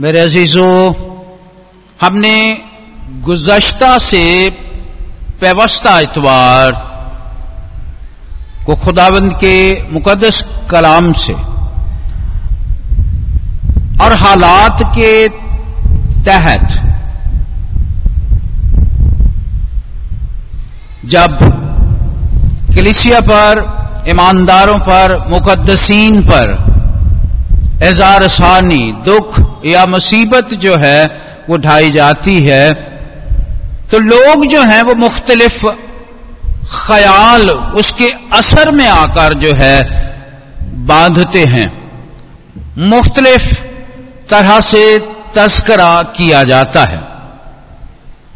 मेरे अजीजों, हमने गुजश्ता से व्यवस्था इतवार को खुदाबंद के मुकदस कलाम से और हालात के तहत जब कलिसिया पर, ईमानदारों पर मुकदसीन पर एजार सानी, दुख या मुसीबत जो है, वो ढाई जाती है। तो लोग जो हैं, वो मुख्तलिफ़ ख्याल उसके असर में आकर जो है, बांधते हैं। मुख्तलिफ़ तरह से तस्करा किया जाता है।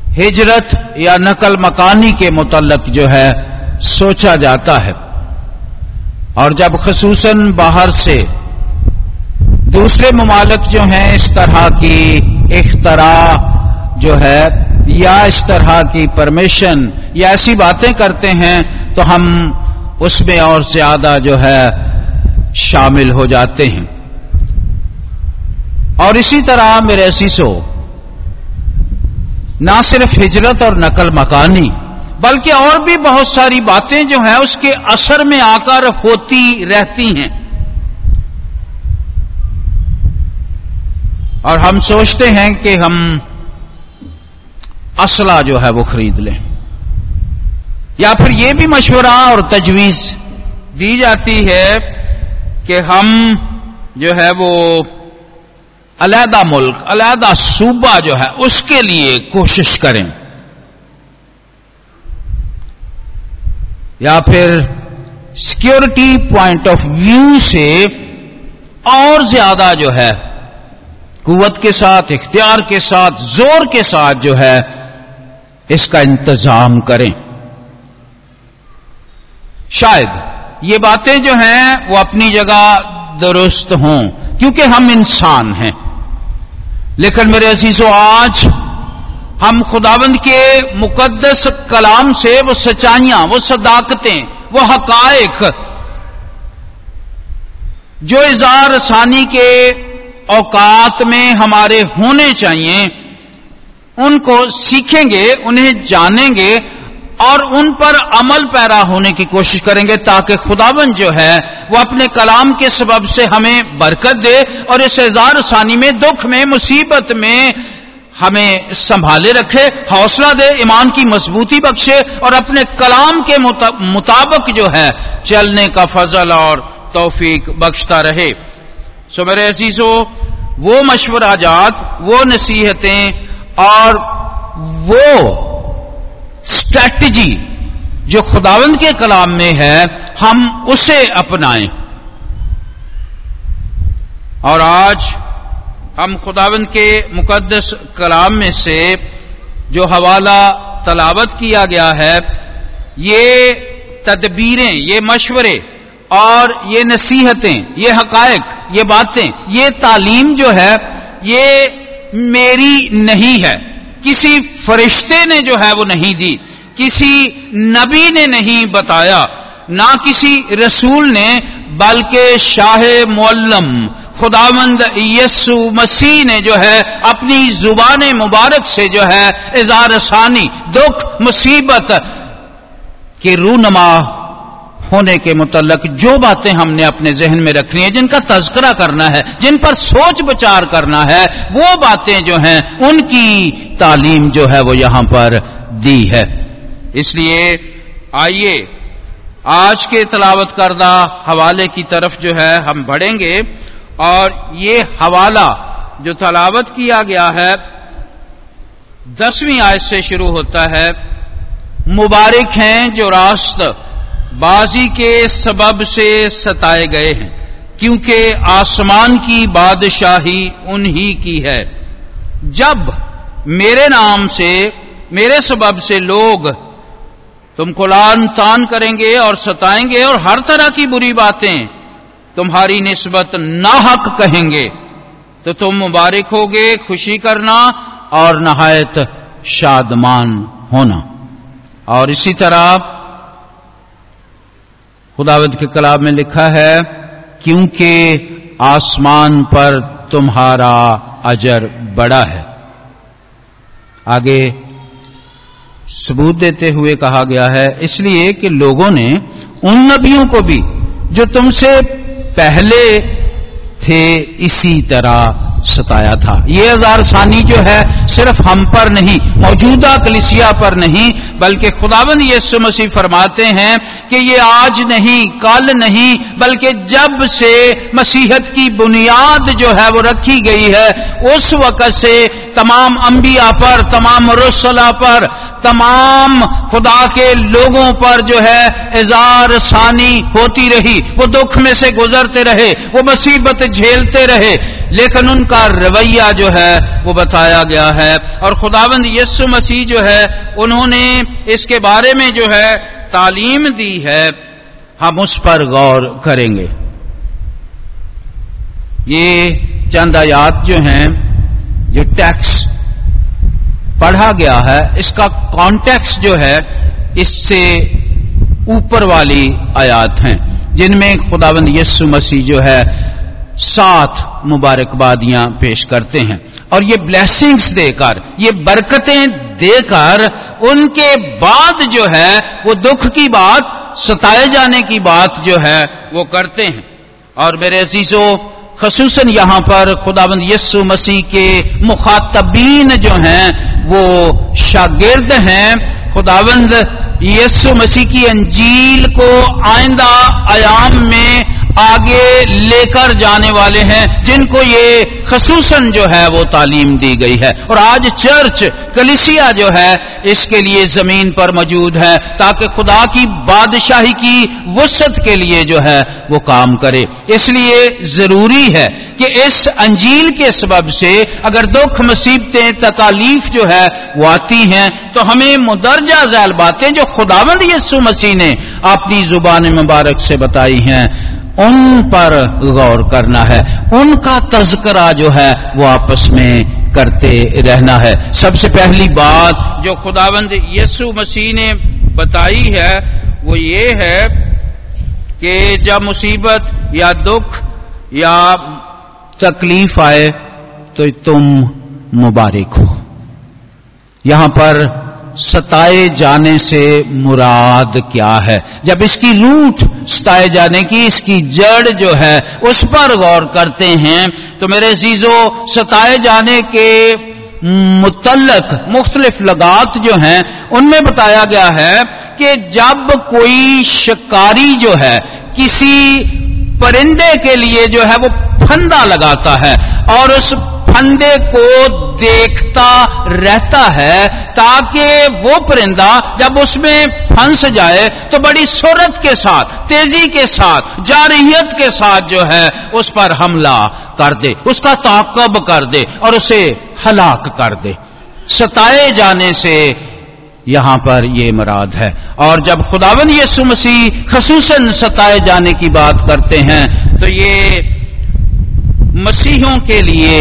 हिजरत या नकल मकानी के मुतलक जो है, सोचा जाता है। और जब खसूसन बाहर से दूसरे ममालक जो हैं इस तरह की इख्तरा जो है, या इस तरह की परमिशन, या ऐसी बातें करते हैं तो हम उसमें और ज़्यादा जो है शामिल हो जाते हैं। और इसी तरह मेरे ऐसीसो ना सिर्फ़ हिजरत और नकल मकानी, बल्कि और भी बहुत सारी बातें जो हैं, उसके असर में आकर होती रहती हैं। और हम सोचते हैं कि हम असला जो है वो खरीद लें। या फिर यह भी मशवरा और तजवीज दी जाती है कि हम जो है वो अलहदा मुल्क, अलहदा सूबा जो है उसके लिए कोशिश करें। या फिर सिक्योरिटी पॉइंट ऑफ़ व्यू से और ज़्यादा जो है कुवत के साथ, इख्तियार के साथ, ज़ोर के साथ जो है, इसका इंतज़ाम करें। शायद ये बातें जो हैं, वो अपनी जगह दुरुस्त हों, क्योंकि हम इंसान हैं। लेकिन मेरे अजीजों, आज हम खुदाबंद के मुकद्दस कलाम से, वो सच्चाइयाँ, वो सदाकतें, वो हकायक, जो इजार सानी के औकात में हमारे होने चाहिए, उनको सीखेंगे, उन्हें जानेंगे और उन पर अमल पैरा होने की कोशिश करेंगे ताकि खुदावन जो है, वो अपने कलाम के सबब से हमें बरकत दे और इस हज़ार सानी में, दुख में, मुसीबत में हमें संभाले रखे, हौसला दे, ईमान की मजबूती बख्शे और अपने कलाम के मुताबिक जो है, चलने का फजल और तौफीक बख्शता रहे। सो मेरे अजीजो वो मशवरा जात वो नसीहतें और वो स्ट्रैटेजी जो खुदावंद के कलाम में है हम उसे अपनाएँ और आज हम खुदावंद के मुकद्दस कलाम में से जो हवाला तलावत किया गया है ये तदबीरें ये मशवरे और ये नसीहतें, ये हकायक, ये बातें, ये तालीम जो है, ये मेरी नहीं है। किसी फरिश्ते ने जो है वो नहीं दी, किसी नबी ने नहीं बताया, ना किसी रसूल ने, बल्कि शाह मुअल्लम खुदावंद यसु मसीह ने जो है, अपनी ज़ुबान मुबारक से जो है इजार सानी दुख, मुसीबत के रूनमा होने के मुतलक जो बातें हमने अपने जहन में रखनी है, जिनका तस्करा करना है, जिन पर सोच विचार करना है, वो बातें जो हैं, उनकी तालीम जो है वो यहाँ पर दी है। इसलिए आइए, आज के तलावत करदा हवाले की तरफ़ जो है हम बढ़ेंगे, और ये हवाला जो तलावत किया गया है, दसवीं आयत से शुरू होता है, मुबारक हैं जो रास्त बाजी के सबब से सताए गए हैं, क्योंकि आसमान की बादशाही उन्हीं की है। जब मेरे नाम से, मेरे सबब से लोग तुमको लान तान करेंगे और सताएँगे और हर तरह की बुरी बातें तुम्हारी निस्बत नाहक कहेंगे तो तुम मुबारक होगे, खुशी करना और नहायत शादमान होना। और इसी तरह खुदावद के कलाब में लिखा है, क्योंकि आसमान पर तुम्हारा अजर बड़ा है। आगे सबूत देते हुए कहा गया है, इसलिए कि लोगों ने उन नबियों को भी, जो तुमसे पहले थे, इसी तरह सताया था। ये हज़ार सानी जो है, सिर्फ़ हम पर नहीं, मौजूदा कलिसिया पर नहीं, बल्कि खुदावन यीशु मसीह फरमाते हैं कि ये आज नहीं, कल नहीं, बल्कि जब से मसीहत की बुनियाद जो है वो रखी गई है, उस वक़्त से तमाम अंबिया पर, तमाम रसला पर, तमाम खुदा के लोगों पर जो है इजार सानी होती रही। वो दुख में से गुजरते रहे, वो मुसीबत झेलते रहे। लेकिन उनका रवैया जो है, वो बताया गया है। और खुदाबंद यस्सु मसीह जो है, उन्होंने इसके बारे में जो है, तालीम दी है। हम उस पर गौर करेंगे। ये चंद आयात जो हैं जो टैक्स पढ़ा गया है। इसका कॉन्टेक्स्ट जो है, इससे ऊपर वाली आयात हैं, जिनमें खुदावंद यस्सु मसीह जो है सात मुबारकबादियाँ पेश करते हैं। और ये ब्लेसिंग्स देकर, ये बरकतें देकर, उनके बाद जो है, वो दुख की बात, सताए जाने की बात जो है, वो करते हैं। और मेरे अजीजों, खसूसन यहाँ पर खुदाबंद यस्सु मसीह के मुखातबीन जो हैं, वो शागिर्द हैं। खुदाबंद यस्सु मसीह की अंजील को आइंदा आयाम में आगे लेकर जाने वाले हैं, जिनको ये खसूसन जो है वो तालीम दी गई है। और आज चर्च, कलिसिया जो है, इसके लिए ज़मीन पर मौजूद है, ताकि खुदा की बादशाही की वसत के लिए जो है वो काम करे। इसलिए ज़रूरी है कि इस अंजील के सबब से अगर दुख, मुसीबतें, तकालीफ जो है वो आती हैं तो हमें मुदरजा जैल बातें जो खुदावंद यसु मसीह ने अपनी ज़ुबान मुबारक से बताई हैं। उन पर गौर करना है। उनका तस्करा जो है, वो आपस में करते रहना है। सबसे पहली बात जो खुदावंद यसु मसीह ने बताई है, वो ये है कि जब मुसीबत या दुख या तकलीफ़ आए तो तुम मुबारक हो। यहाँ पर सताए जाने से मुराद क्या है? जब इसकी रूट सताए जाने की, इसकी जड़ जो है, उस पर गौर करते हैं। तो मेरे जीजो सताए जाने के मुतलक मुख्तलिफ़ लगात जो हैं, उनमें बताया गया है कि जब कोई शिकारी जो है, किसी परिंदे के लिए जो है, वो फंदा लगाता है, और उस फंदे को देखता रहता है ताकि वो परिंदा जब उसमें फंस जाए तो बड़ी सूरत के साथ, तेज़ी के साथ जारहियत के साथ जो है, उस पर हमला कर दे, उसका ताकब कर दे और उसे हलाक कर दे। सताए जाने से यहाँ पर ये मराद है। और जब खुदावन यसु मसीह खसूसन सताए जाने की बात करते हैं तो ये मसीहों के लिए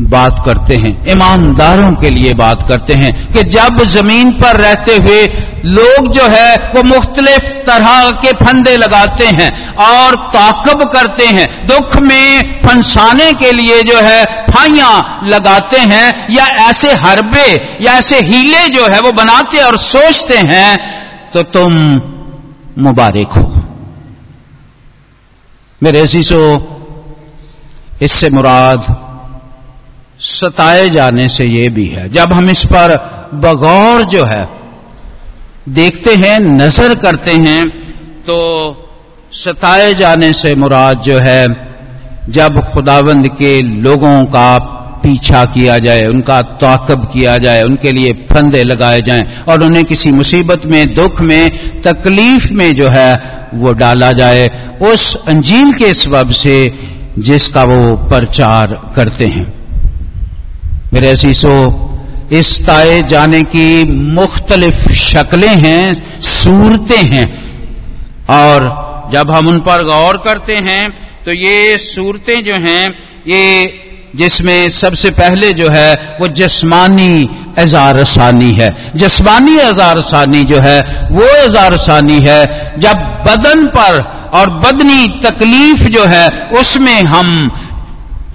बात करते हैं। ईमानदारों के लिए बात करते हैं कि जब ज़मीन पर रहते हुए लोग जो है वो मुख्तलिफ़ तरह के फंदे लगाते हैं और ताकब करते हैं, दुख में फंसाने के लिए जो है फाइया लगाते हैं या ऐसे हरबे या ऐसे हीले जो है वो बनाते और सोचते हैं तो तुम मुबारक हो। मेरे ऐसी सो इससे मुराद सताए जाने से ये भी है। जब हम इस पर बगौर जो है, देखते हैं, नज़र करते हैं तो सताए जाने से मुराद जो है, जब खुदावंद के लोगों का पीछा किया जाए, उनका ताकब किया जाए, उनके लिए फंदे लगाए जाएँ, और उन्हें किसी मुसीबत में, दुख में, तकलीफ़ में जो है, वो डाला जाए, उस अंजील के सबब से जिसका वो प्रचार करते हैं। मेरे असीसो इस ताए जाने की मुख्तलिफ़ शक्लें हैं, सूरतें हैं। और जब हम उन पर गौर करते हैं तो ये सूरतें जो हैं, ये जिसमें सबसे पहले जो है, वो जस्मानी एजारसानी है। जस्मानी एजारसानी जो है, वो एजारसानी है, जब बदन पर और बदनी तकलीफ़ जो है, उसमें हम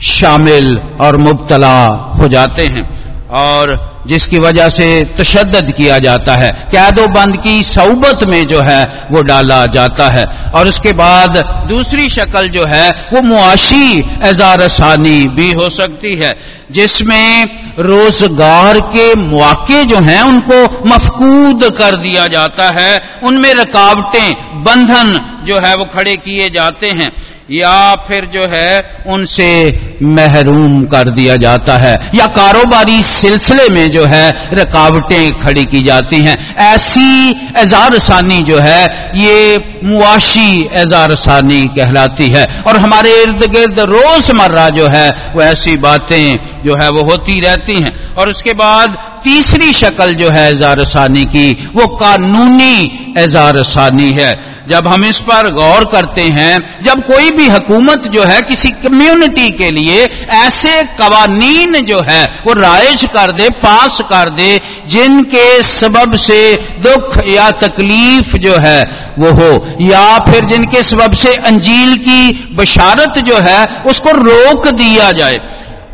शामिल और मुबतला हो जाते हैं और जिसकी वजह से तशद किया जाता है। कैदो बंद की सऊबत में जो है, वो डाला जाता है। और उसके बाद दूसरी शक्ल जो है, वो मुआशी एजारसानी भी हो सकती है, जिसमें रोज़गार के मौके जो हैं, उनको मफकूद कर दिया जाता है। उनमें रुकावटें, बंधन जो है, वो खड़े किए जाते हैं। या फिर जो है, उनसे महरूम कर दिया जाता है। या कारोबारी सिलसिले में जो है, रुकावटें खड़ी की जाती हैं। ऐसी एजारसानी जो है, ये मुआशी एजारसानी कहलाती है। और हमारे इर्द गिर्द रोज़मर्रा जो है, वो ऐसी बातें जो है, वो होती रहती हैं। और उसके बाद तीसरी शक्ल जो है एजारसानी की, वो कानूनी एजारसानी है। जब हम इस पर गौर करते हैं, जब कोई भी हुकूमत जो है किसी कम्युनिटी के लिए ऐसे कवानीन जो है, वो राइज कर दे, पास कर दे, जिनके सबब से दुख या तकलीफ़ जो है, वो हो। या फिर जिनके सबब से अंजील की बशारत जो है, उसको रोक दिया जाए।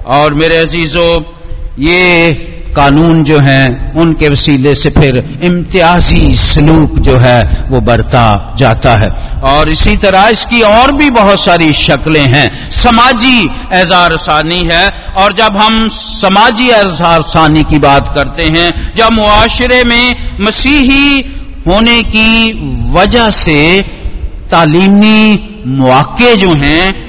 और मेरे अजीजों, ये कानून जो हैं, उनके वसीले से फिर इम्तियाजी सलूक जो है, वो बरता जाता है। और इसी तरह इसकी और भी बहुत सारी शक्लें हैं। समाजी एजारसानी है, और जब हम समाजी एजारसानी की बात करते हैं, जब मुआशरे में मसीही होने की वजह से तालीमी मौके जो हैं,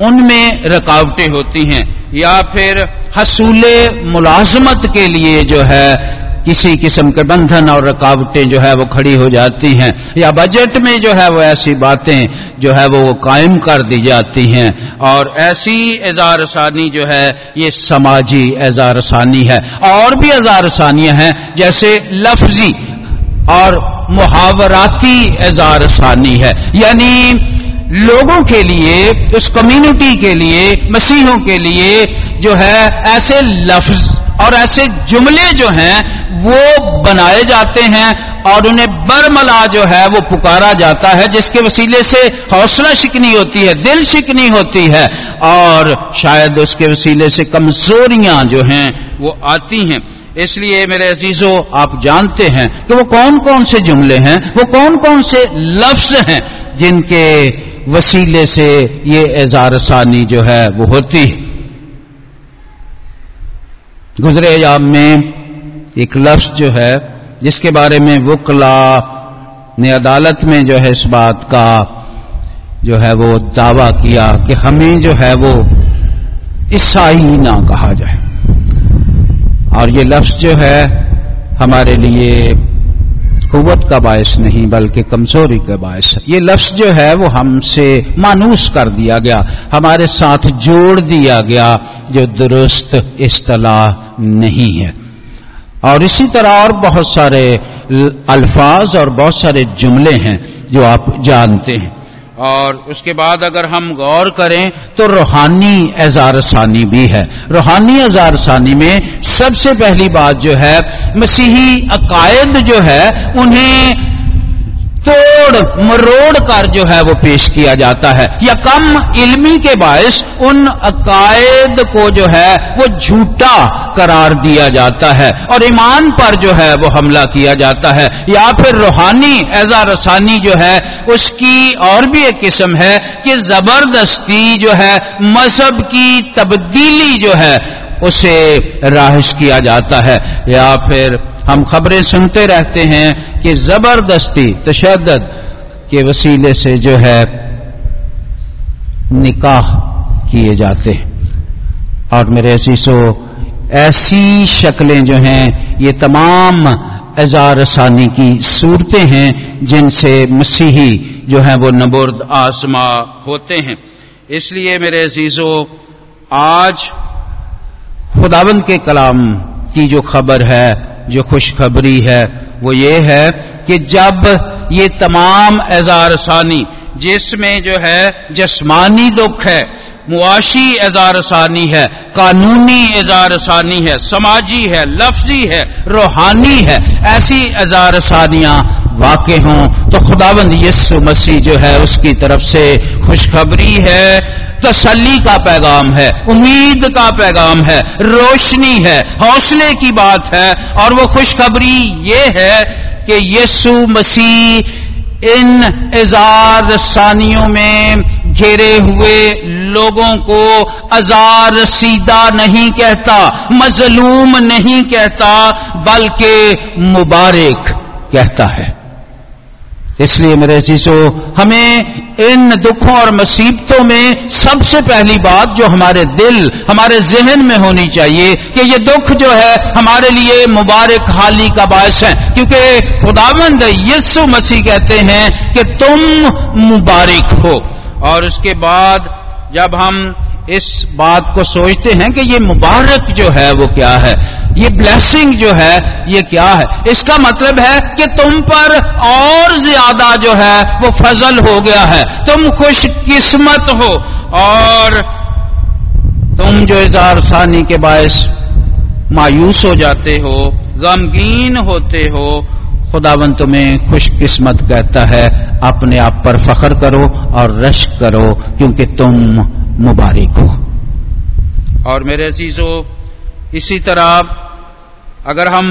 उनमें रुकावटें होती हैं। या फिर हसूल मुलाजमत के लिए जो है, किसी किस्म के बंधन और रुकावटें जो है, वो खड़ी हो जाती हैं। या बजट में जो है, वो ऐसी बातें जो है, वो कायम कर दी जाती हैं। और ऐसी एजारसानी जो है, ये समाजी एजारसानी है। और भी एजारसानियाँ हैं, जैसे लफ्जी और मुहावराती एजारसानी है। यानी लोगों के लिए उस कम्युनिटी के लिए, मसीहों के लिए जो है, ऐसे लफ्ज और ऐसे जुमले जो हैं, वो बनाए जाते हैं और उन्हें बरमला जो है, वो पुकारा जाता है, जिसके वसीले से हौसला शिकनी होती है, दिल शिकनी होती है और शायद उसके वसीले से कमजोरियाँ जो हैं, वो आती हैं। इसलिए मेरे अजीजों, आप जानते हैं कि वो कौन कौन से जुमले हैं, वो कौन कौन से लफ्ज हैं, जिनके वसीले से ये एजारसानी जो है, वो होती है। गुजरे अयाम में एक लफ्ज जो है, जिसके बारे में वकला ने अदालत में जो है इस बात का जो है वो दावा किया कि हमें जो है वो ईसाई ना कहा जाए। और ये लफ्ज जो है, हमारे लिए कुत का बायस नहीं, बल्कि कमज़ोरी का बायस है। ये लफ्ज जो है, वो हमसे मानूस कर दिया गया। हमारे साथ जोड़ दिया गया, जो दुरुस्त इस्तलाह नहीं है। और इसी तरह और बहुत सारे अल्फाज और बहुत सारे जुमले हैं, जो आप जानते हैं। और उसके बाद अगर हम गौर करें तो रूहानी एजारसानी भी है। रूहानी एजारसानी में सबसे पहली बात जो है, मसीही अकायद जो है, उन्हें तोड़, मरोड़ कर जो है वो पेश किया जाता है। या कम इल्मी के बायस उन अकायद को जो है वो झूठा करार दिया जाता है और ईमान पर जो है वो हमला किया जाता है। या फिर रूहानी एजा रसानी जो है, उसकी और भी एक किस्म है कि ज़बरदस्ती जो है, मज़हब की तब्दीली जो है, उसे राहिश किया जाता है। या फिर हम खबरें सुनते रहते हैं कि ज़बरदस्ती तशद के वसीले से जो है निकाह किए जाते हैं। और मेरे असीसो ऐसी शक्लें जो हैं, ये तमाम एजारसानी की सूरतें हैं, जिनसे मसीही जो है वो नबुर्द आसमा होते हैं। इसलिए मेरे अजीजों, आज खुदाबंद के कलाम की जो खबर है जो खुशखबरी है, वो ये है कि जब ये तमाम एजारसानी जिसमें जो है जस्मानी दुख है, मुआशी एजारसानी है, कानूनी एजारसानी है, समाजी है, लफ्जी है, रूहानी है, ऐसी एजारसानियाँ वाक़ हों तो खुदाबंद यसु मसीह जो है उसकी तरफ़ से खुशखबरी है। तसल्ली का पैगाम है, उम्मीद का पैगाम है, रोशनी है, हौसले की बात है, और वो खुशखबरी ये है कि यीशु मसीह इन इजार सानियों में घेरे हुए लोगों को अजार सीधा नहीं कहता, मजलूम नहीं कहता, बल्कि मुबारक कहता है। इसलिए मेरे चीज़ों हमें इन दुखों और मुसीबतों में सबसे पहली बात जो हमारे दिल, हमारे जहन में होनी चाहिए कि ये दुख जो है हमारे लिए मुबारक हाली का बायस है। क्योंकि खुदावंद यीशु मसीह कहते हैं कि तुम मुबारक हो। और उसके बाद जब हम इस बात को सोचते हैं कि ये मुबारक जो है वो क्या है ये ब्लेसिंग जो है, ये क्या है? इसका मतलब है कि तुम पर और ज़्यादा जो है, वो फजल हो गया है। तुम खुशकिस्मत हो और तुम जो इजार सानी के बायस मायूस हो जाते हो, गमगीन होते हो खुदावन तुम्हें खुशकिस्मत कहता है। अपने आप पर फख्र करो और रश करो, क्योंकि तुम मुबारक हो। और मेरे अजीजों, इसी तरह अगर हम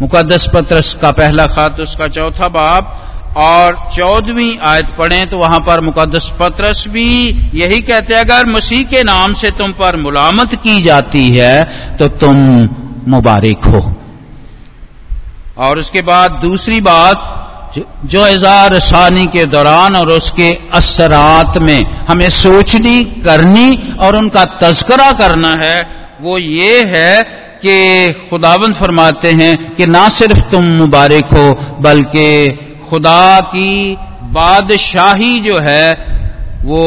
मुकदस पत्रस का पहला खात, उसका चौथा बाप और चौदहवीं आयत पढ़ें तो वहाँ पर मुकदस पत्रस भी यही कहते हैं, अगर मसीह के नाम से तुम पर मुलामत की जाती है तो तुम मुबारक हो। और उसके बाद दूसरी बात, जो इजार सानी के दौरान और उसके असरात में हमें सोचनी, करनी और उनका तस्करा करना है, वो ये है कि खुदाबंद फरमाते हैं कि ना सिर्फ़ तुम मुबारक हो, बल्कि खुदा की बादशाही जो है, वो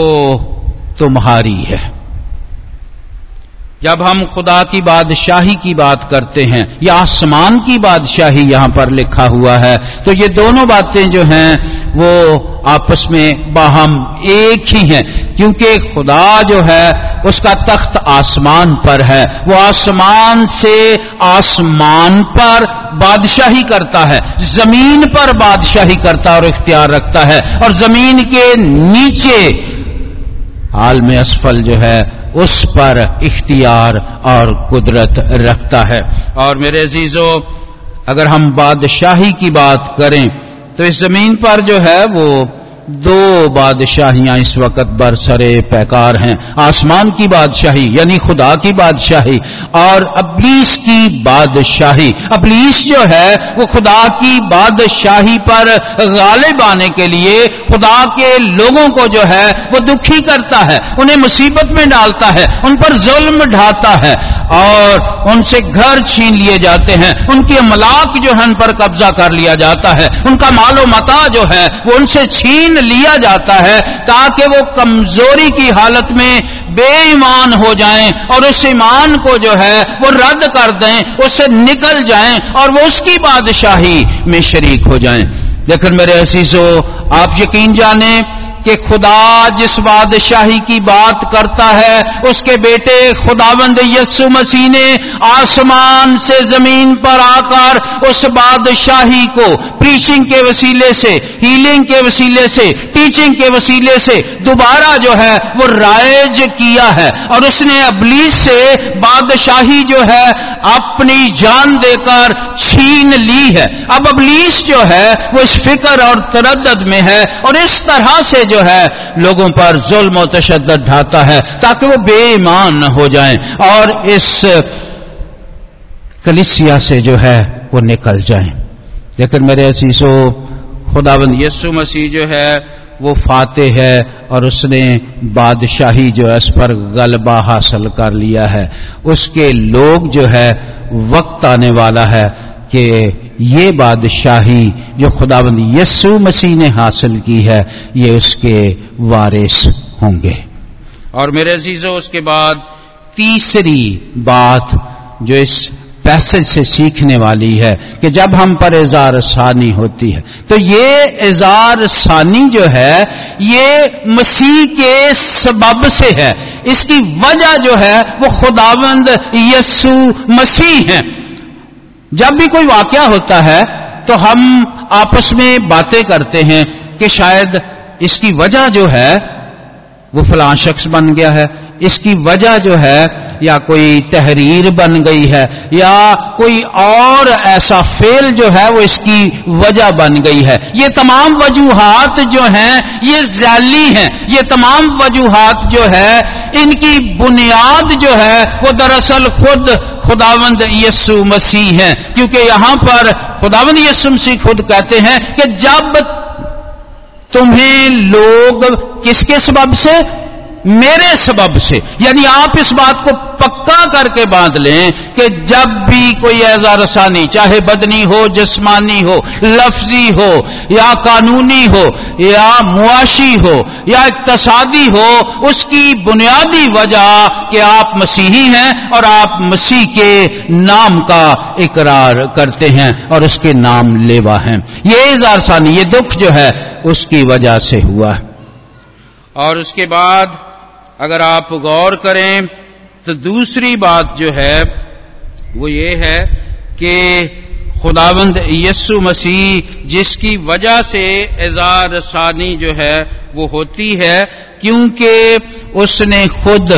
तुम्हारी है। जब हम खुदा की बादशाही की बात करते हैं, या आसमान की बादशाही यहाँ पर लिखा हुआ है तो ये दोनों बातें जो हैं वो आपस में बाहम एक ही हैं। क्योंकि खुदा जो है, उसका तख्त आसमान पर है। वो आसमान से आसमान पर बादशाही करता है। ज़मीन पर बादशाही करता और इख्तियार रखता है। और ज़मीन के नीचे हाल में असफल जो है, उस पर इख्तियार और कुदरत रखता है। और मेरे अजीजों, अगर हम बादशाही की बात करें तो इस ज़मीन पर जो है वो दो बादशाहियाँ इस वक्त बरसरे पैकार हैं। आसमान की बादशाही, यानी खुदा की बादशाही और अबलीस की बादशाही। अबलीस जो है वो खुदा की बादशाही पर गालिब आने के लिए खुदा के लोगों को जो है वो दुखी करता है, उन्हें मुसीबत में डालता है, उन पर जुल्म ढाता है। और उनसे घर छीन लिए जाते हैं। उनकी मलाक जो है, उन पर कब्जा कर लिया जाता है। उनका मालो मता जो है, वो उनसे छीन लिया जाता है ताकि वो कमज़ोरी की हालत में बेईमान हो जाएँ और उस ईमान को जो है, वो रद्द कर दें, उससे निकल जाएँ और वो उसकी बादशाही में शरीक हो जाएँ। लेकिन मेरे असीसो आप यकीन जाने कि खुदा जिस बादशाही की बात करता है, उसके बेटे खुदावंद यस्सु मसीह ने आसमान से ज़मीन पर आकर उस बादशाही को प्रीचिंग के वसीले से हीलिंग के वसीले से टीचिंग के वसीले से दोबारा जो है, वो रायज किया है। और उसने अबलीस से बादशाही जो है अपनी जान देकर छीन ली है। अब अबलीस जो है, वो इस फ़िक्र और तरद में है और इस तरह से जो है, लोगों पर जुल्म तशद ढाता है ताकि वो बेईमान हो जाएँ और इस कलिसिया से जो है, वो निकल जाएँ। लेकिन मेरे असीसो खुदाबंद यसु मसीह जो है, वो फाते है और उसने बादशाही जो है, इस पर गलबा हासिल कर लिया है। उसके लोग जो है, वक्त आने वाला है कि ये बादशाही जो खुदाबंद यसु मसीह ने हासिल की है, ये उसके वारिस होंगे। और मेरे अजीजों, उसके बाद तीसरी बात जो इस पैसेज से सीखने वाली है कि जब हम पर इजार सानी होती है तो ये इजार सानी जो है, ये मसीह के सबब से है। इसकी वजह जो है, वो खुदावंद यसु मसीह है। जब भी कोई वाक्य होता है तो हम आपस में बातें करते हैं कि शायद इसकी वजह जो है, वो फलां शख्स बन गया है। इसकी वजह जो है या कोई तहरीर बन गई है, या कोई और ऐसा फेल जो है वो इसकी वजह बन गई है। ये तमाम वजूहत जो हैं, ये जैली हैं। ये तमाम वजूहत जो है, इनकी बुनियाद जो है, वो दरअसल खुद खुदावंद यसु मसीह है। क्योंकि यहाँ पर खुदावंद यसु मसीह खुद कहते हैं कि जब तुम्हें लोग किसके सबब से? मेरे सबब से। यानी आप इस बात को पक्का करके बाँध लें कि जब भी कोई ऐजा रसानी चाहे बदनी हो, जिस्मानी हो, लफ्जी हो, या कानूनी हो, या मुआशी हो, या इकतसादी हो, उसकी बुनियादी वजह कि आप मसीही हैं और आप मसीह के नाम का इकरार करते हैं और उसके नाम लेवा हैं। ये इजारसानी ये दुख जो है, उसकी वजह से हुआ। है और उसके बाद अगर आप गौर करें तो दूसरी बात जो है, वो ये है कि खुदाबंद यस्सु मसीह, जिसकी वजह से एजार सानी जो है, वो होती है, क्योंकि उसने खुद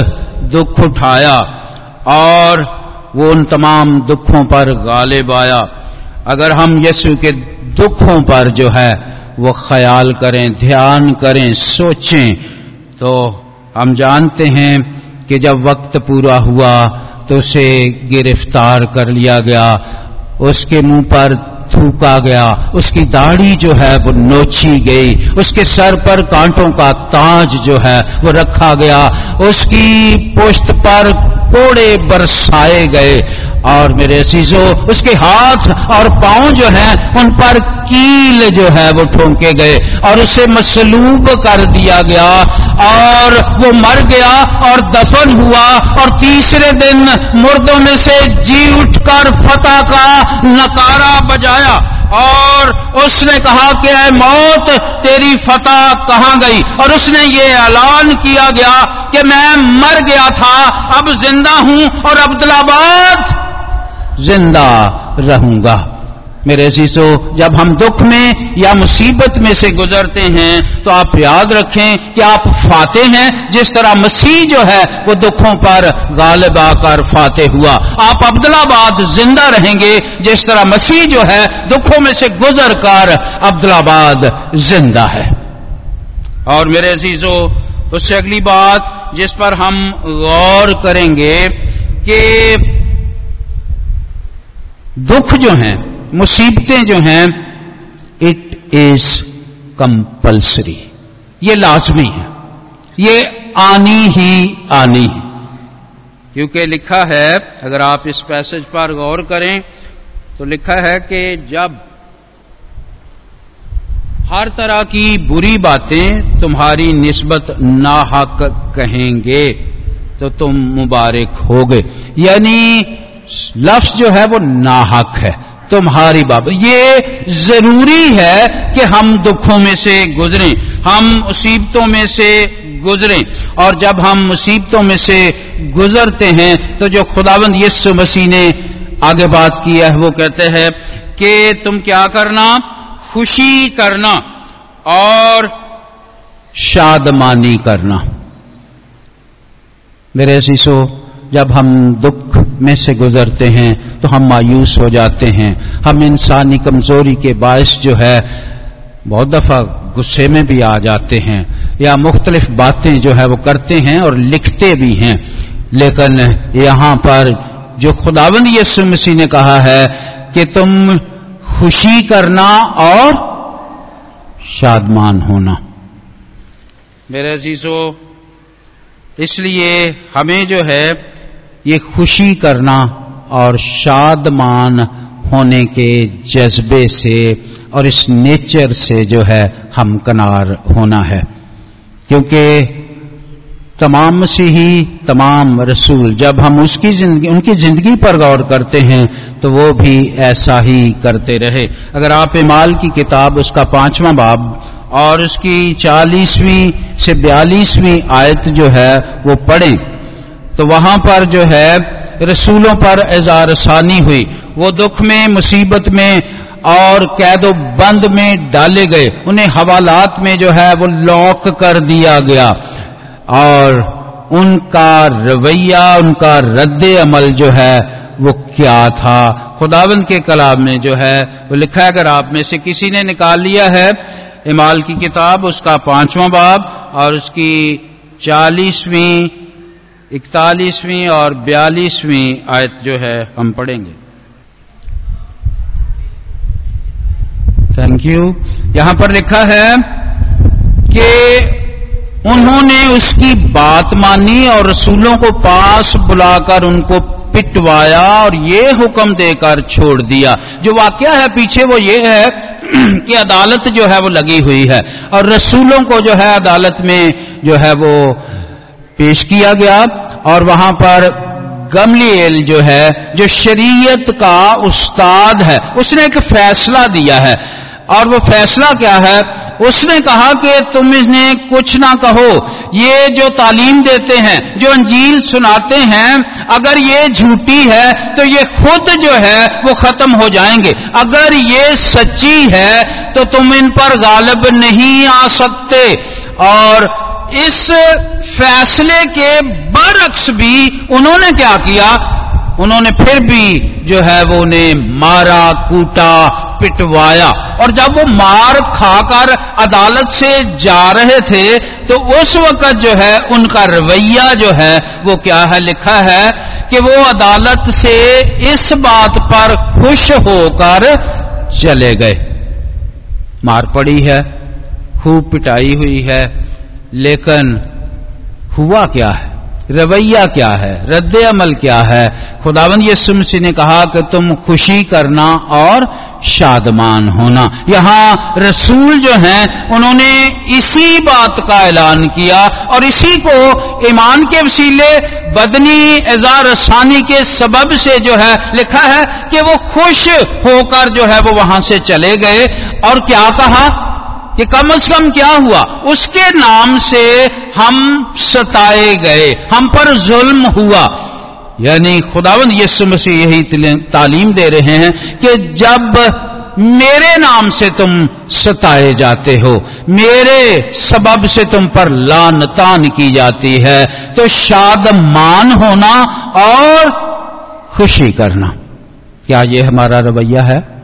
दुख उठाया और वो उन तमाम दुखों पर गालिब आया। अगर हम यस्सु के दुखों पर जो है, वो ख्याल करें, ध्यान करें, सोचें तो हम जानते हैं कि जब वक्त पूरा हुआ तो उसे गिरफ़्तार कर लिया गया। उसके मुँह पर थूका गया। उसकी दाढ़ी जो है वो नोची गई। उसके सर पर कांटों का ताज जो है वो रखा गया। उसकी पुष्ट पर कोड़े बरसाए गए। और मेरे असीजो उसके हाथ और पाँव जो हैं, उन पर कील जो है वो ठोंके गए और उसे मसलूब कर दिया गया और वो मर गया और दफन हुआ और तीसरे दिन मुर्दों में से जी उठकर फतह का नकारा बजाया और उसने कहा कि ऐ मौत, तेरी फतह कहाँ गई? और उसने ये ऐलान किया गया कि मैं मर गया था, अब ज़िंदा हूँ और अब्दुलाबाद ज़िंदा रहूँगा। मेरे शीशो जब हम दुख में या मुसीबत में से गुजरते हैं तो आप याद रखें कि आप फाते हैं। जिस तरह मसीह जो है, वो दुखों पर गालिब आकर फाते हुआ। आप अब्दुलाबाद ज़िंदा रहेंगे। जिस तरह मसीह जो है, दुखों में से गुजर कर अब्दुलाबाद ज़िंदा है। और मेरे अजीजो, उससे अगली बात जिस पर हम गौर करेंगे कि दुख जो हैं, मुसीबतें जो हैं इट इज़ कंपल्सरी ये लाजमी है। ये आनी ही आनी है। क्योंकि लिखा है, अगर आप इस पैसेज पर गौर करें तो लिखा है कि जब हर तरह की बुरी बातें तुम्हारी निस्बत नाहक कहेंगे तो तुम मुबारक होगे। यानी लफ्ज जो है वो नाहक है। तुम्हारी बाबत ये ज़रूरी है कि हम दुखों में से गुजरें, हम मुसीबतों में से गुजरें। और जब हम मुसीबतों में से गुजरते हैं तो जो खुदाबंद यस्सु मसीह ने आगे बात की है, वो कहते हैं कि तुम क्या करना? खुशी करना और शादमानी करना। मेरे शीशो जब हम दुख में से गुजरते हैं तो हम मायूस हो जाते हैं। हम इंसानी कमज़ोरी के बायस जो है, बहुत दफ़ा गुस्से में भी आ जाते हैं। या मुख्तलिफ़ बातें जो है, वो करते हैं और लिखते भी हैं। लेकिन यहाँ पर जो खुदावंद यसु मसीह ने कहा है कि तुम खुशी करना और शादमान होना। मेरे अजीजों, इसलिए हमें जो है ये खुशी करना और शादमान होने के जज्बे से और इस नेचर से जो है हम कनार होना है। क्योंकि तमाम से ही तमाम रसूल, जब हम उसकी ज़िंदगी, उनकी ज़िंदगी पर गौर करते हैं तो वो भी ऐसा ही करते रहे। अगर आप इमाल की किताब, उसका पांचवा बाब और उसकी चालीसवीं से बयालीसवीं आयत जो है, वो पढ़ें तो वहाँ पर जो है, रसूलों पर एजारसानी हुई। वो दुख में, मुसीबत में और कैदो बंद में डाले गए। उन्हें हवालात में जो है, वो लॉक कर दिया गया। और उनका रवैया, उनका रद्द अमल जो है, वो क्या था? खुदावंद के कलाम में जो है, वो लिखा है, अगर आप में से किसी ने निकाल लिया है, इमाल की किताब, उसका पांचवा बाब और उसकी चालीसवीं इकतालीसवीं और बयालीसवीं आयत जो है, हम पढ़ेंगे। थैंक यू यहाँ पर लिखा है कि उन्होंने उसकी बात मानी और रसूलों को पास बुलाकर उनको पिटवाया और ये हुक्म देकर छोड़ दिया। जो वाक्य है पीछे वो ये है कि अदालत जो है वो लगी हुई है और रसूलों को जो है अदालत में जो है वो पेश किया गया और वहाँ पर गमलीएल जो है, जो शरीयत का उस्ताद है, उसने एक फैसला दिया है। और वो फैसला क्या है? उसने कहा कि तुम इसने कुछ ना कहो, ये जो तालीम देते हैं, जो अंजील सुनाते हैं, अगर ये झूठी है तो ये खुद जो है, वो खत्म हो जाएँगे। अगर ये सच्ची है तो तुम इन पर गालब नहीं आ सकते। और इस फैसले के बरक्स भी उन्होंने क्या किया? उन्होंने फिर भी जो है वो उन्हें मारा, कूटा, पिटवाया। और जब वो मार खाकर अदालत से जा रहे थे तो उस वक्त जो है उनका रवैया जो है, वो क्या है? लिखा है कि वो अदालत से इस बात पर खुश होकर चले गए। मार पड़ी है, खूब पिटाई हुई है लेकिन हुआ क्या है? रवैया क्या है? रद्द अमल क्या है? खुदावंद यसु मसीह ने कहा कि तुम खुशी करना और शादमान होना। यहाँ रसूल जो हैं, उन्होंने इसी बात का ऐलान किया और इसी को ईमान के वसीले बदनी एजार रसानी के सबब से जो है लिखा है कि वो खुश होकर जो है वो वहाँ से चले गए। और क्या कहा? कि कम अज कम क्या हुआ? उसके नाम से हम सताए गए। हम पर जुल्म हुआ। यानी खुदावंद यसु मसीह यही तालीम दे रहे हैं कि जब मेरे नाम से तुम सताए जाते हो, मेरे सबब से तुम पर लानतान की जाती है तो शादमान होना और खुशी करना। क्या यह हमारा रवैया है?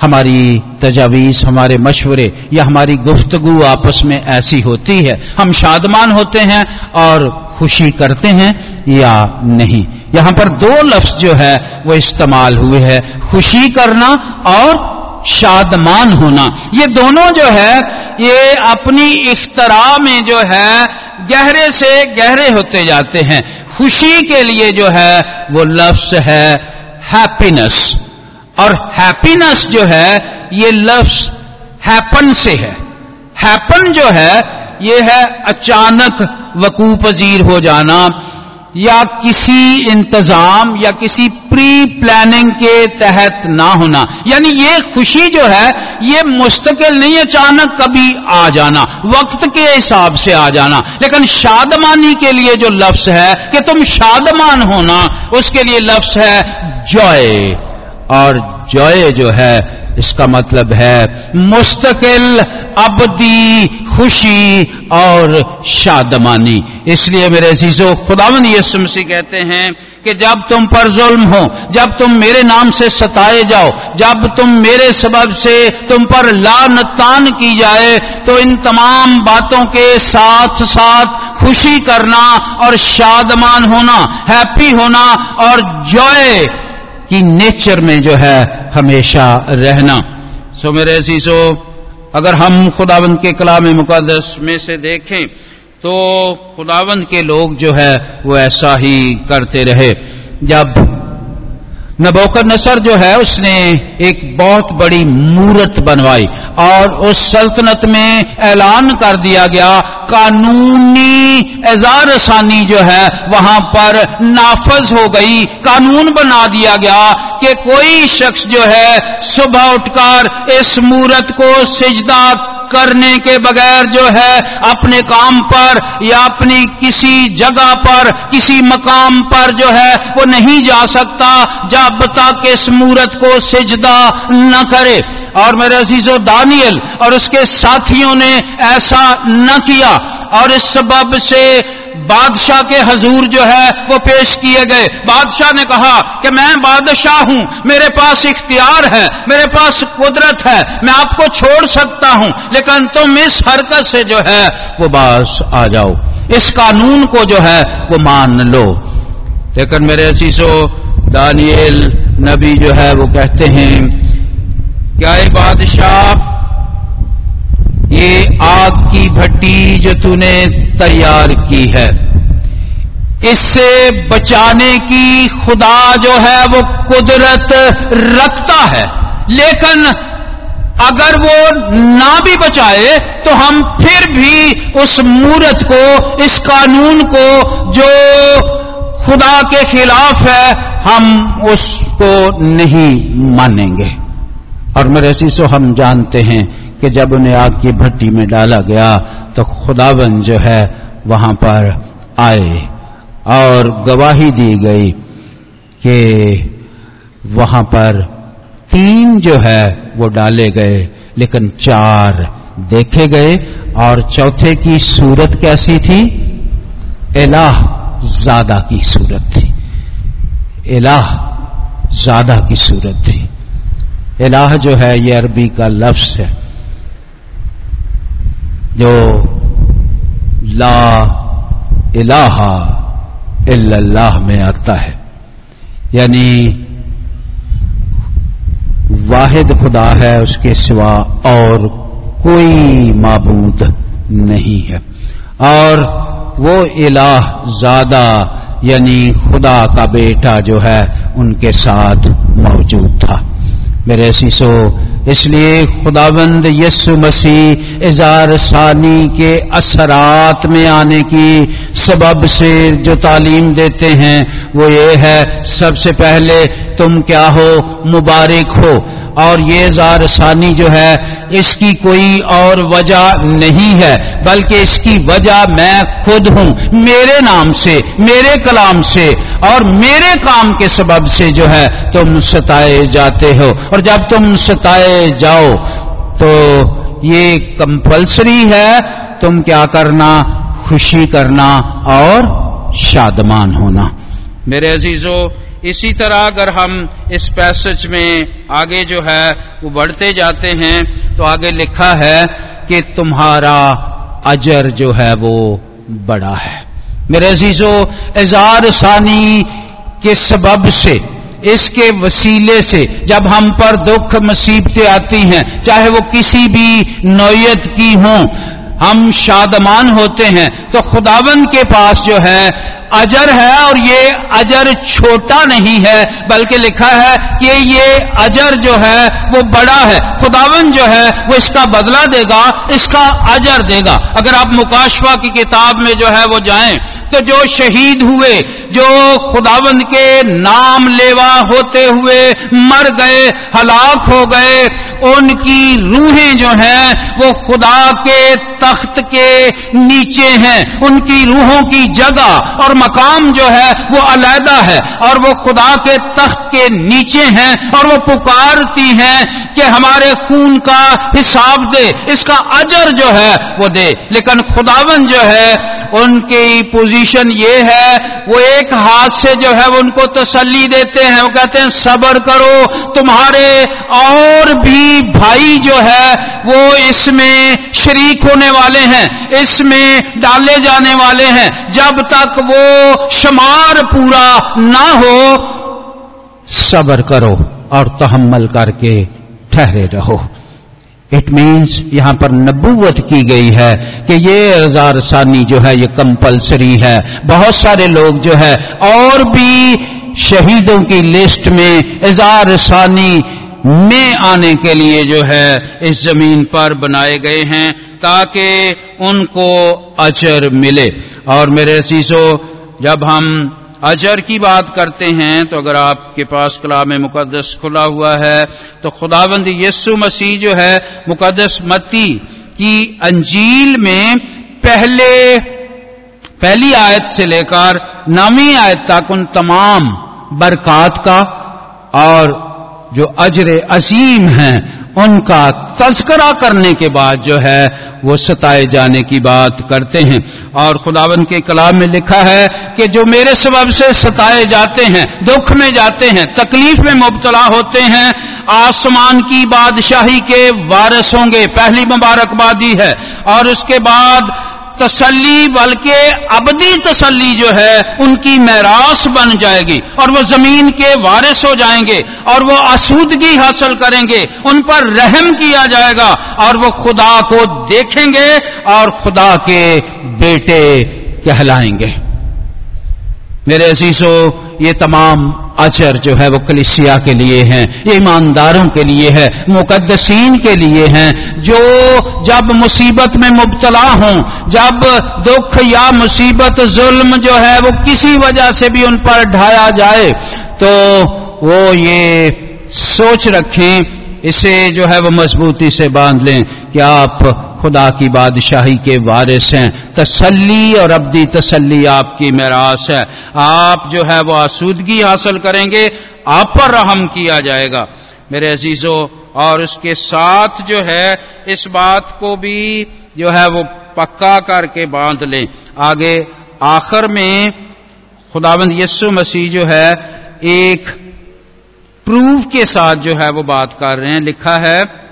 हमारी तजावीज, हमारे मशवरे या हमारी गुफ्तगु आपस में ऐसी होती है। हम शादमान होते हैं और खुशी करते हैं या नहीं। यहाँ पर दो लफ्ज जो है वो इस्तेमाल हुए हैं। खुशी करना और शादमान होना। ये दोनों जो है, ये अपनी इख्तरा में जो है, गहरे से गहरे होते जाते हैं। खुशी के लिए जो है वो लफ्ज है हैप्पीनेस। और हैप्पीनेस जो है, ये लफ्स हैपन से है। हैपन जो है, ये है अचानक वकू पजीर हो जाना, या किसी इंतज़ाम, या किसी प्री प्लानिंग के तहत ना होना। यानी ये खुशी जो है, ये मुस्तकिल नहीं, अचानक कभी आ जाना, वक्त के हिसाब से आ जाना। लेकिन शादमानी के लिए जो लफ्ज है, कि तुम शादमान होना, उसके लिए लफ्ज है जॉय और जॉय जो है, इसका मतलब है, मुस्तकिल, अबदी, खुशी और शादमानी। इसलिए मेरे अजीजों खुदावन यसु मसीह कहते हैं कि जब तुम पर जुल्म हो, जब तुम मेरे नाम से सताए जाओ, जब तुम मेरे सबब से तुम पर लानतान की जाए तो इन तमाम बातों के साथ साथ खुशी करना और शादमान होना, हैप्पी होना और जॉय की नेचर में जो है हमेशा रहना। सो मेरे सो अगर हम खुदावंद के कलाम मुकदस में से देखें तो खुदावंद के लोग जो है, वो ऐसा ही करते रहे। जब नबोकर नसर जो है, उसने एक बहुत बड़ी मूर्त बनवाई और उस सल्तनत में ऐलान कर दिया गया। कानूनी एजार रसानी जो है, वहाँ पर नाफज हो गई। कानून बना दिया गया कि कोई शख्स जो है, सुबह उठकर इस मूर्त को सिजदा करने के बगैर जो है अपने काम पर या अपनी किसी जगह पर, किसी मकाम पर जो है वो नहीं जा सकता, जब तक इस मूर्त को सिजदा न करे। और मेरे अजीजो दानियल और उसके साथियों ने ऐसा न किया। और इस सबब से बादशाह के हजूर जो है, वो पेश किए गए। बादशाह ने कहा कि मैं बादशाह हूँ, मेरे पास इख्तियार है, मेरे पास कुदरत है, मैं आपको छोड़ सकता हूँ, लेकिन तुम इस हरकत से जो है, वो बास आ जाओ। इस कानून को जो है, वो मान लो। लेकिन मेरे असीसो दानियल नबी जो है, वो कहते हैं, क्या बादशाह ये आग की भट्टी जो तूने तैयार की है, इससे बचाने की खुदा जो है वो कुदरत रखता है। लेकिन अगर वो ना भी बचाए तो हम फिर भी उस मूर्त को, इस कानून को जो खुदा के खिलाफ है, हम उसको नहीं मानेंगे। और मेरे शीशो हम जानते हैं कि जब उन्हें आग की भट्टी में डाला गया तो खुदावन जो है वहाँ पर आए और गवाही दी गई कि वहाँ पर तीन जो है वो डाले गए, लेकिन चार देखे गए और चौथे की सूरत कैसी थी? एलाह ज़्यादा की सूरत थी। एलाह ज़्यादा की सूरत थी। एलाह जो है, ये अरबी का लफ्ज है। जो, ला इलाहा इल्लल्लाह में आता है। यानी, वाहिद खुदा है, उसके सिवा और कोई माबूद नहीं है। और वो इलाह ज़्यादा, यानी खुदा का बेटा जो है, उनके साथ मौजूद था। मेरे शीशो इसलिए खुदाबंद यसु मसीह इजार सानी के असरात में आने की सबब से जो तालीम देते हैं, वो ये है, सबसे पहले तुम क्या हो? मुबारक हो। और ये जारसानी जो है, इसकी कोई और वजह नहीं है, बल्कि इसकी वजह मैं खुद हूँ। मेरे नाम से, मेरे कलाम से और मेरे काम के सबब से जो है तुम सताए जाते हो। और जब तुम सताए जाओ तो ये कंपलसरी है, तुम क्या करना? खुशी करना और शादमान होना। मेरे अजीजों, इसी तरह अगर हम इस पैसेज में आगे जो है, वो बढ़ते जाते हैं तो आगे लिखा है कि तुम्हारा अजर जो है वो बड़ा है। मेरे अजीजो एजार सानी के सबब से, इसके वसीले से जब हम पर दुख मुसीबतें आती हैं, चाहे वो किसी भी नोयत की हों, हम शादमान होते हैं तो खुदावन के पास जो है, अजर है और ये अजर छोटा नहीं है, बल्कि लिखा है कि ये अजर जो है, वो बड़ा है। खुदावन जो है, वो इसका बदला देगा, इसका अजर देगा। अगर आप मुकाशवा की किताब में जो है, वो जाएँ तो जो शहीद हुए, जो खुदावंद के नाम लेवा होते हुए मर गए, हलाक हो गए, उनकी रूहें जो हैं, वो खुदा के तख्त के नीचे हैं। उनकी रूहों की जगह और मकाम जो है, वो अलहदा है और वो खुदा के तख्त के नीचे हैं और वो पुकारती हैं कि हमारे खून का हिसाब दे, इसका अजर जो है, वो दे। लेकिन खुदावन जो है उनकी पोजीशन ये है, वो एक हाथ से जो है उनको तसल्ली देते हैं। वो कहते हैं, सबर करो, तुम्हारे और भी भाई जो है, वो इसमें शरीक होने वाले हैं, इसमें डाले जाने वाले हैं। जब तक वो शमार पूरा ना हो, सबर करो और तहम्मल करके ठहरे रहो। इट मीन्स यहाँ पर नबूवत की गई है कि ये हज़ार सानी जो है, ये कंपलसरी है। बहुत सारे लोग जो है, और भी शहीदों की लिस्ट में इजार में आने के लिए जो है, इस ज़मीन पर बनाए गए हैं ताकि उनको अचर मिले। और मेरे शीशो जब हम अजर की बात करते हैं तो अगर आपके पास कलाम मुकदस खुला हुआ है तो खुदाबंद यस्सु मसीह जो है मुकदस मती की अंजील में पहले, पहली आयत से लेकर नवी आयत तक उन तमाम बरकत का और जो अजर अजीम हैं उनका तस्करा करने के बाद जो है, वो सताए जाने की बात करते हैं। और खुदावन के कलाम में लिखा है कि जो मेरे सबब से सताए जाते हैं, दुख में जाते हैं, तकलीफ़ में मुबतला होते हैं, आसमान की बादशाही के वारस होंगे। पहली मुबारकबादी है। और उसके बाद तसल्ली, बल्कि अबदी तसल्ली जो है, उनकी मैरास बन जाएगी, और वो ज़मीन के वारिस हो जाएँगे, और वो आसूदगी हासिल करेंगे, उन पर रहम किया जाएगा, और वो खुदा को देखेंगे, और खुदा के बेटे कहलाएँगे। मेरे अजीजों, ये तमाम अचर जो है वो कलिसिया के लिए हैं ईमानदारों के लिए है मुकदसीन के लिए हैं, जो जब मुसीबत में मुबतला हों, जब दुख या मुसीबत, जुल्म जो है वो किसी वजह से भी उन पर ढाया जाए तो वो ये सोच रखें, इसे जो है वो मजबूती से बाँध लें कि आप खुदा की बादशाही के वारिस हैं। तसल्ली और अब्दी तसल्ली आपकी मेरास है। आप जो है वो आसूदगी हासिल करेंगे, आप पर रहम किया जाएगा। मेरे अजीजों, और उसके साथ जो है, इस बात को भी जो है वो पक्का करके बाँध लें। आगे, आखिर में खुदाबंद यस्सु मसीह जो है, एक प्रूफ के साथ जो है वो बात कर रहे हैं। लिखा है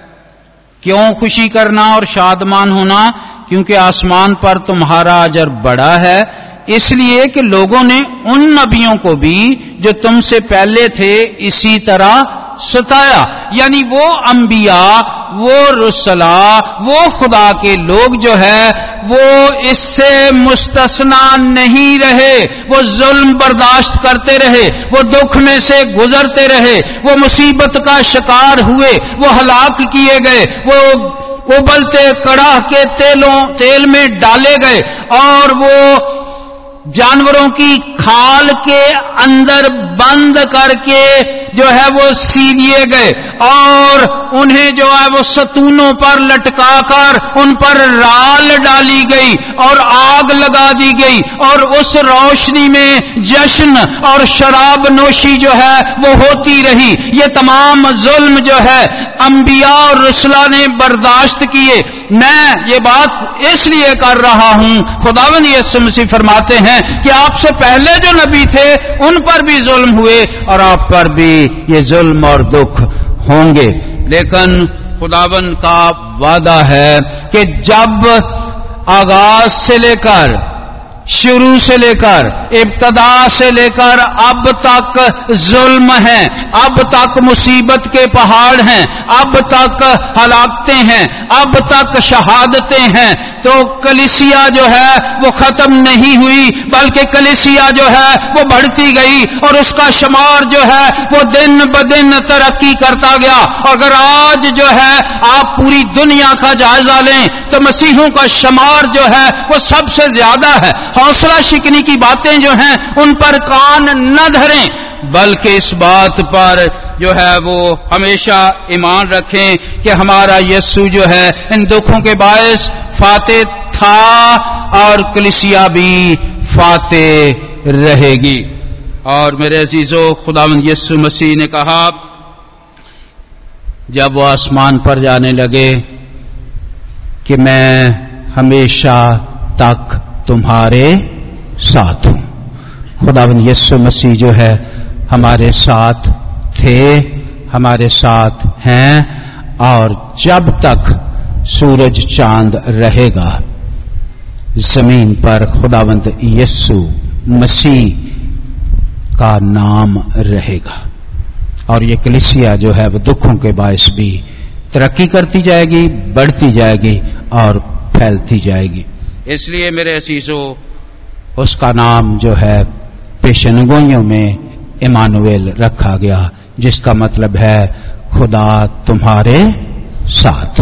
क्यों खुशी करना और शादमान होना? क्योंकि आसमान पर तुम्हारा अजर बड़ा है। इसलिए कि लोगों ने उन नबियों को भी, जो तुमसे पहले थे, इसी तरह सताया। यानी वो अंबिया, वो रुसला, वो खुदा के लोग जो है, वो इससे मुस्तना नहीं रहे। वो जुल्म बर्दाश्त करते रहे, वो दुख में से गुजरते रहे। वो मुसीबत का शिकार हुए, वो हलाक किए गए, वो उबलते कड़ाह के तेलों, तेल में डाले गए और वो जानवरों की खाल के अंदर बंद करके जो है वो सी दिए गए और उन्हें जो है वो सतूनों पर लटकाकर उन पर राल डाली गई और आग लगा दी गई और उस रोशनी में जश्न और शराब नोशी जो है वो होती रही। ये तमाम जुल्म जो है, अंबिया और रसला ने बर्दाश्त किए। मैं ये बात इसलिए कर रहा हूँ खुदावन ये समसी फरमाते हैं कि आपसे पहले जो नबी थे, उन पर भी जुल्म हुए और आप पर भी ये जुल्म और दुख होंगे। लेकिन खुदावन का वादा है कि जब आगाज़ से लेकर शुरू से लेकर, इब्तदा से लेकर अब तक जुल्म है, अब तक मुसीबत के पहाड़ हैं, अब तक हलाकते हैं, अब तक शहादतें हैं तो कलिसिया जो है, वो खत्म नहीं हुई, बल्कि कलिसिया जो है, वो बढ़ती गई और उसका शुमार जो है, वो दिन ब दिन तरक्की करता गया। अगर आज जो है, आप पूरी दुनिया का जायजा लें तो मसीहों का शुमार जो है, वो सबसे ज़्यादा है। हौसला शिकनी की बातें जो हैं, उन पर कान न धरें, बल्कि इस बात पर जो है वो हमेशा ईमान रखें कि हमारा यस्सु जो है, इन दुखों के बायस फाते था और कलिसिया भी फाते रहेगी। और मेरे अजीजों, खुदावन यस्सु मसीह ने कहा, जब वो आसमान पर जाने लगे कि मैं हमेशा तक तुम्हारे साथ हूँ। खुदावन यस्सु मसीह जो है, हमारे साथ थे, हमारे साथ हैं, और जब तक सूरज चाँद रहेगा, ज़मीन पर खुदावंत यस्सु मसीह का नाम रहेगा। और ये कलिसिया जो है, वो दुखों के बायस भी तरक्की करती जाएगी, बढ़ती जाएगी, और फैलती जाएगी। इसलिए मेरे असीजों उसका नाम जो है, पेशनगोइयों में इमानुएल रखा गया। जिसका मतलब है, खुदा तुम्हारे साथ।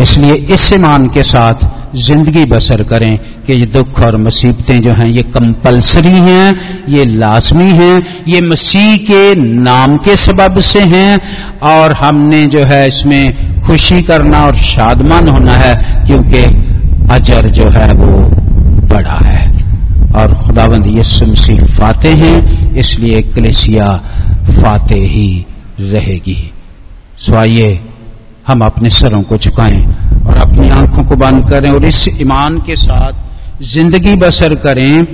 इसलिए इस ईमान के साथ ज़िंदगी बसर करें कि ये दुख और मुसीबतें जो हैं, ये कंपलसरी हैं, ये लाजमी हैं, ये मसीह के नाम के सबब से हैं, और हमने जो है इसमें खुशी करना और शादमान होना है, क्योंकि अजर जो है वो बड़ा है। और खुदावंद यसु मसीह फाते हैं, इसलिए कलेसिया फाते ही रहेगी। सो आइए हम अपने सरों को झुकाएँ और अपनी आँखों को बंद करें और इस ईमान के साथ ज़िंदगी बसर करें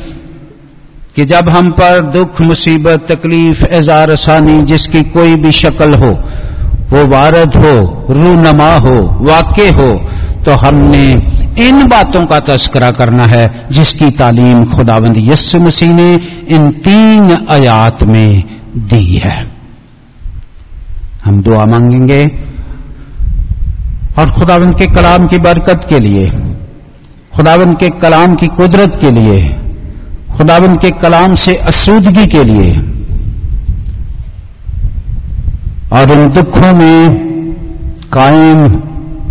कि जब हम पर दुख, मुसीबत, तकलीफ़ एजार आसानी जिसकी कोई भी शक्ल हो, वो वारद हो, रूनमा हो, वाक्य हो तो हमने इन बातों का तस्करा करना है जिसकी तालीम खुदावंद यस्सु मसीह ने इन तीन आयात में दी है। हम दुआ मांगेंगे और खुदावंद के कलाम की बरकत के लिए खुदावंद के कलाम की कुदरत के लिए खुदावंद के कलाम से असूदगी के लिए और इन दुखों में कायम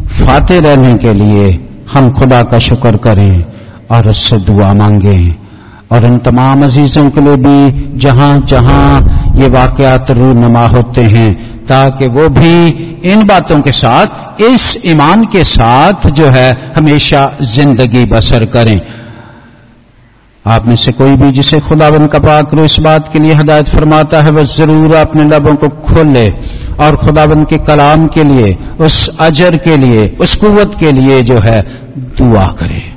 फाते रहने के लिए हम खुदा का शुक्र करें और उससे दुआ मांगें। और इन तमाम अजीजों के लिए भी जहाँ जहाँ ये वाकयात रूनमा होते हैं, ताकि वो भी इन बातों के साथ, इस ईमान के साथ जो है, हमेशा ज़िंदगी बसर करें। आप में से कोई भी जिसे खुदाबंद का पाक रो इस बात के लिए हदायत फरमाता है, वह ज़रूर अपने लबों को खोले और खुदाबंद के कलाम के लिए, उस अजर के लिए, उस कुवत के लिए जो है, दुआ करे।